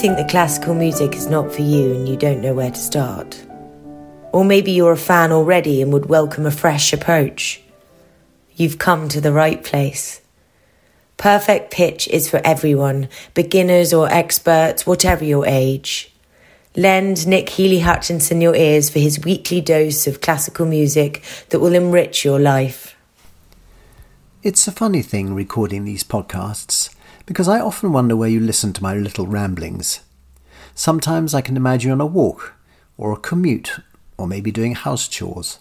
Think that classical music is not for you and you don't know where to start? Or maybe you're a fan already and would welcome a fresh approach. You've come to the right place. Perfect pitch is for everyone, beginners or experts, whatever your age. Lend Nick Healy Hutchinson your ears for his weekly dose of classical music that will enrich your life. It's a funny thing recording these podcasts because I often wonder where you listen to my little ramblings. Sometimes I can imagine on a walk, or a commute, or maybe doing house chores.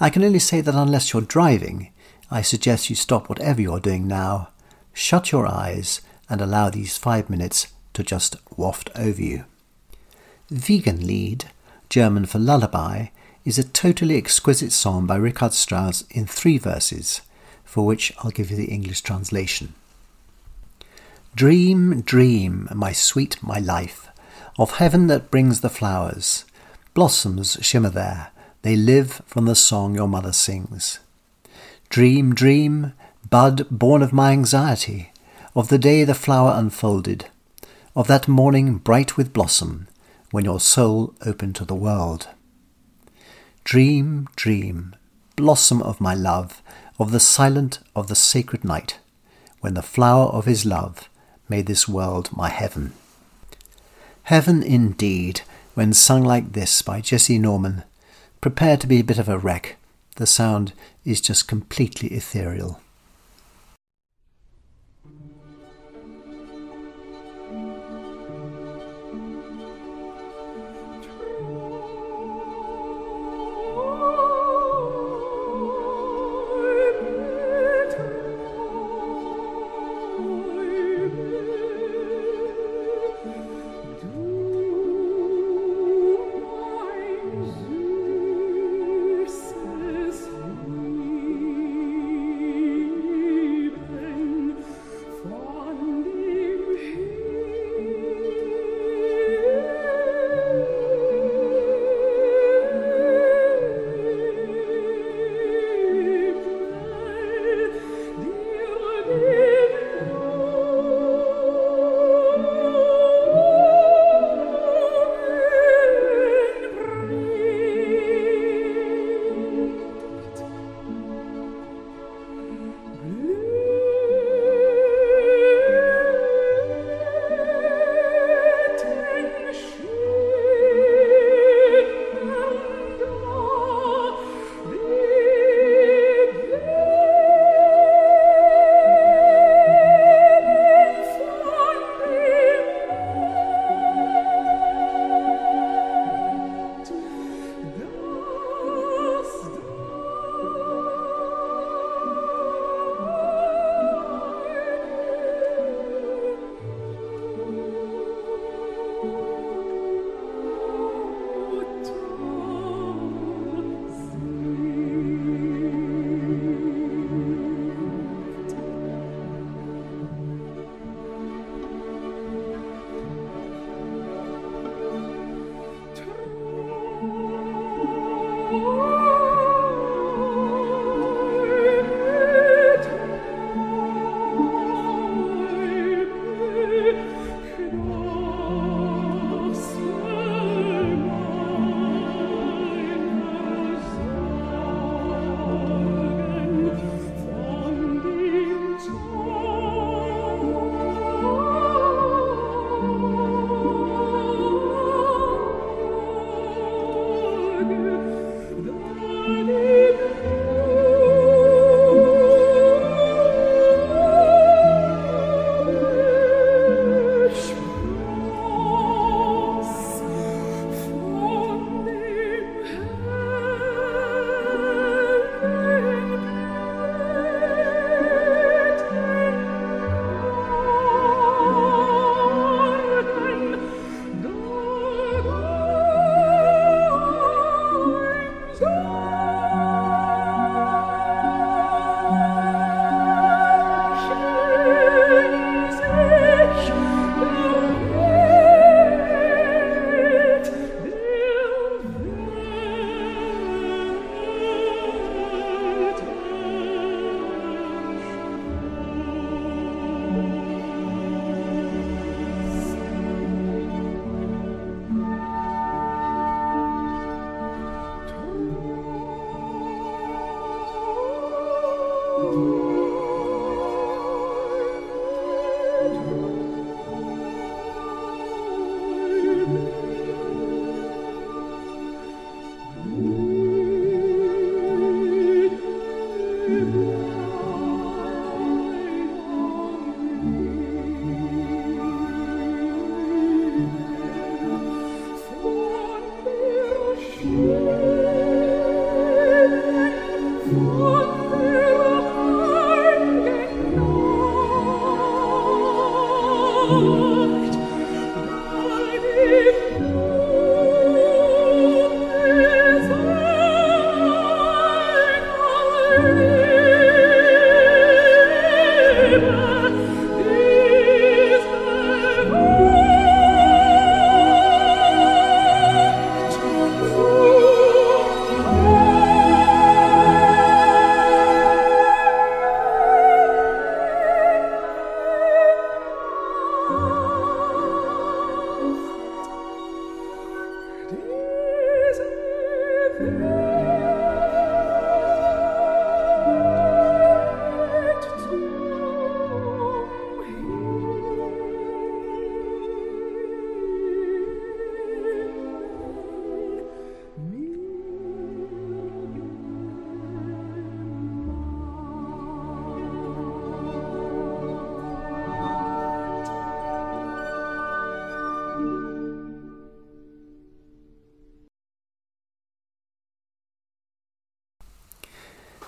I can only say that unless you're driving, I suggest you stop whatever you're doing now, shut your eyes, and allow these five minutes to just waft over you. Wiegenlied, German for lullaby, is a totally exquisite song by Richard Strauss in three verses, for which I'll give you the English translation. Dream, dream, my sweet, my life, of heaven that brings the flowers. Blossoms shimmer there, they live from the song your mother sings. Dream, dream, bud born of my anxiety, of the day the flower unfolded, of that morning bright with blossom, when your soul opened to the world. Dream, dream, blossom of my love, of the silent, of the sacred night, when the flower of his love made this world my heaven. Heaven indeed, when sung like this by Jessye Norman, prepare to be a bit of a wreck. The sound is just completely ethereal. Ooh.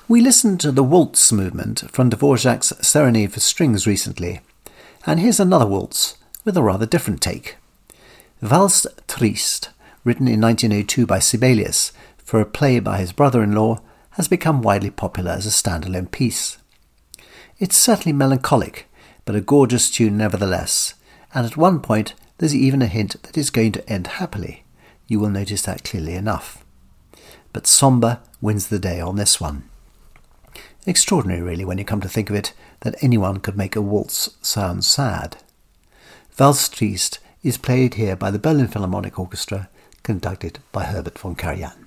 We listened to the waltz movement from Dvorak's Serenade for Strings recently, and here's another waltz with a rather different take. Valse Triste, written in 1902 by Sibelius for a play by his brother in law, has become widely popular as a standalone piece. It's certainly melancholic, but a gorgeous tune nevertheless, and at one point there's even a hint that it's going to end happily. You will notice that clearly enough. But sombre wins the day on this one. Extraordinary, really, when you come to think of it, that anyone could make a waltz sound sad. Valse is played here by the Berlin Philharmonic Orchestra, conducted by Herbert von Karajan.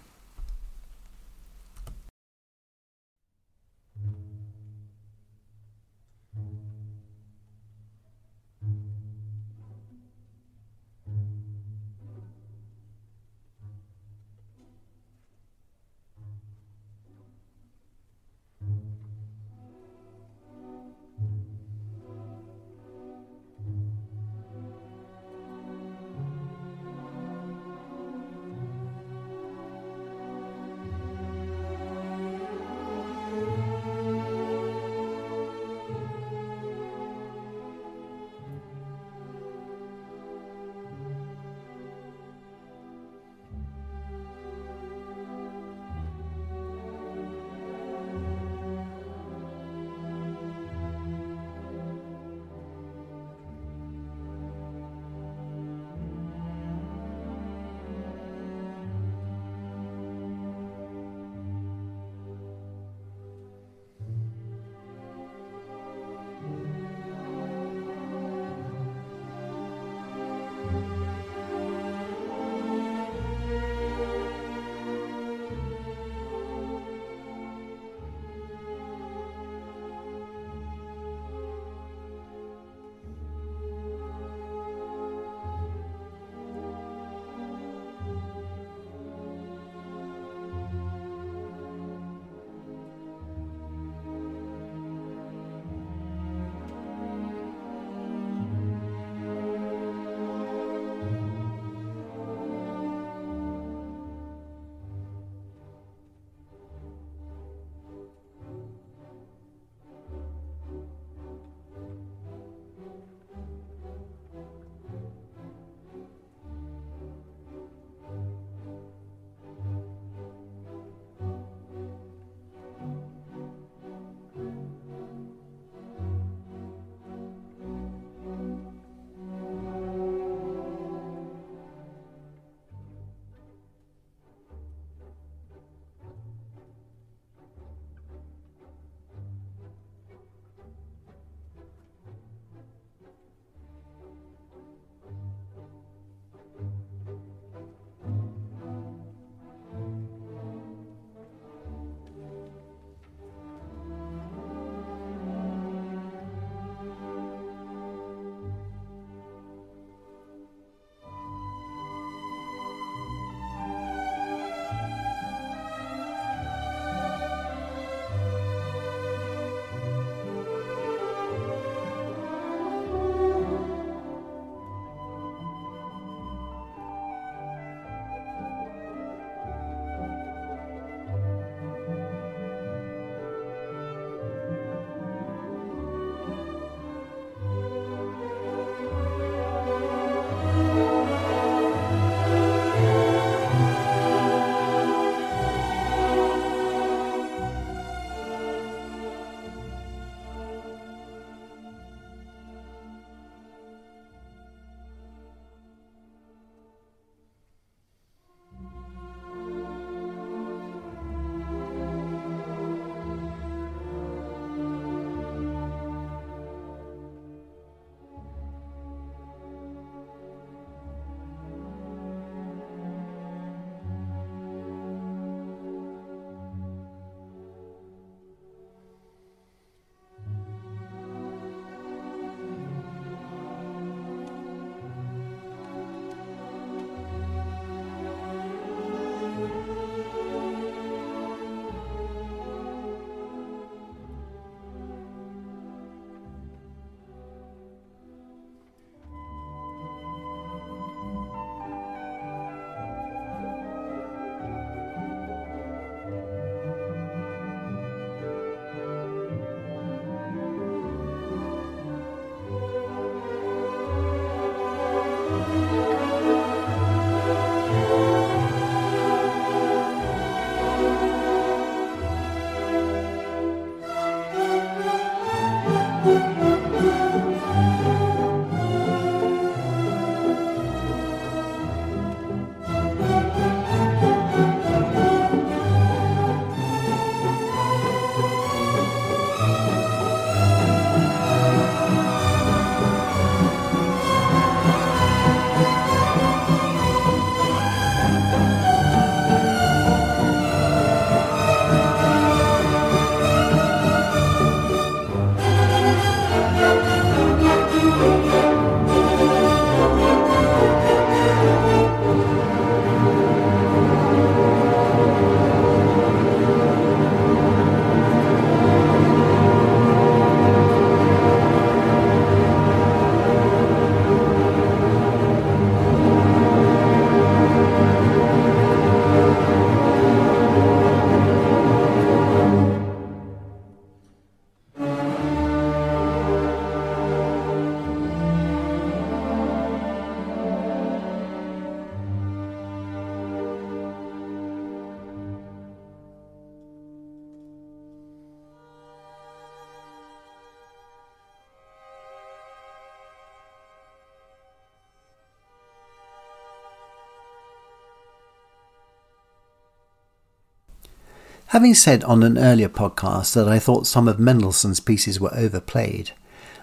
Having said on an earlier podcast that I thought some of Mendelssohn's pieces were overplayed,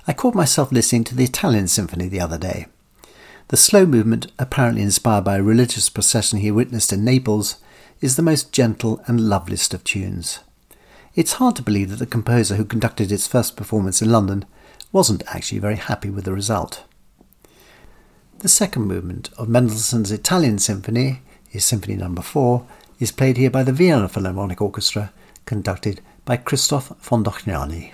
I caught myself listening to the Italian Symphony the other day. The slow movement, apparently inspired by a religious procession he witnessed in Naples, is the most gentle and loveliest of tunes. It's hard to believe that the composer who conducted its first performance in London wasn't actually very happy with the result. The second movement of Mendelssohn's Italian Symphony, his Symphony Number no. 4, is played here by the Vienna Philharmonic Orchestra, conducted by Christoph von Dohnanyi.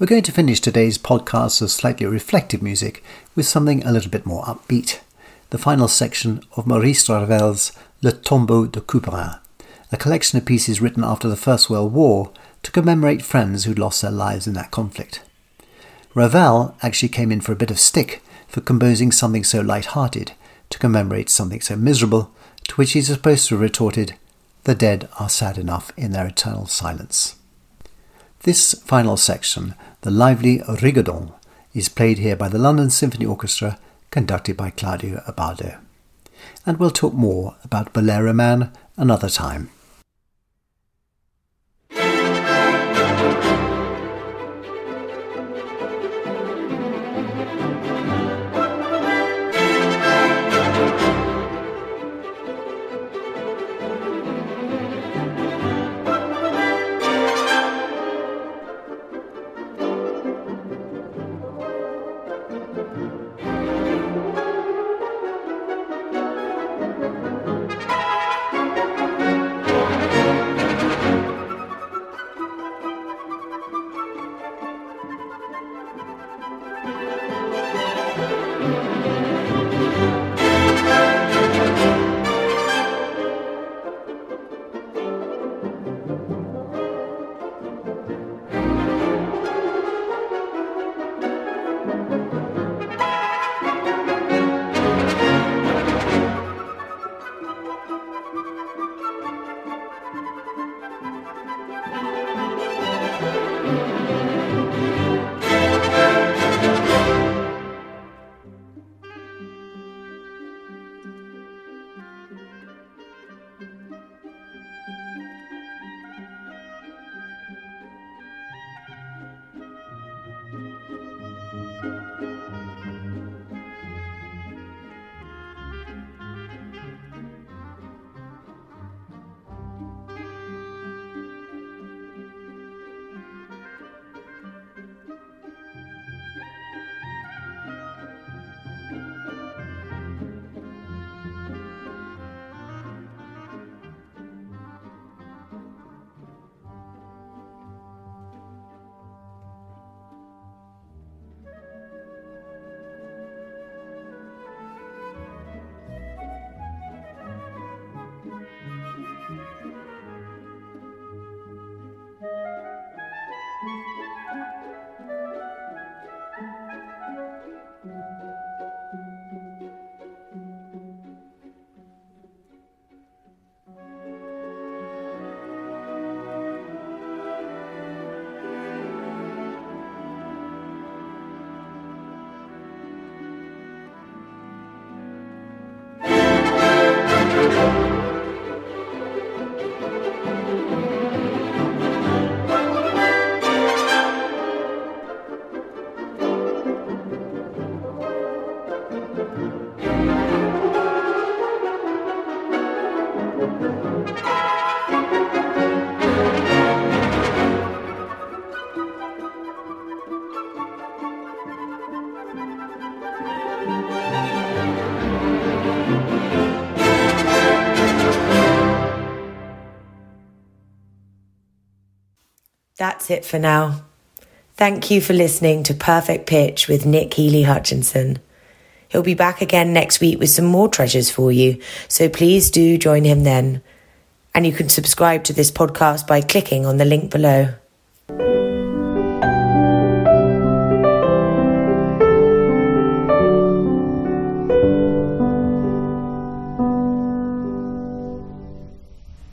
We're going to finish today's podcast of slightly reflective music with something a little bit more upbeat. The final section of Maurice Ravel's Le Tombeau de Couperin, a collection of pieces written after the First World War to commemorate friends who'd lost their lives in that conflict. Ravel actually came in for a bit of stick for composing something so light-hearted to commemorate something so miserable, to which he's supposed to have retorted, The dead are sad enough in their eternal silence. This final section, the lively Rigodon, is played here by the London Symphony Orchestra, conducted by Claudio Abbado. And we'll talk more about Bolero Man another time. That's it for now. Thank you for listening to Perfect Pitch with Nick Healy Hutchinson. He'll be back again next week with some more treasures for you, so please do join him then. And you can subscribe to this podcast by clicking on the link below.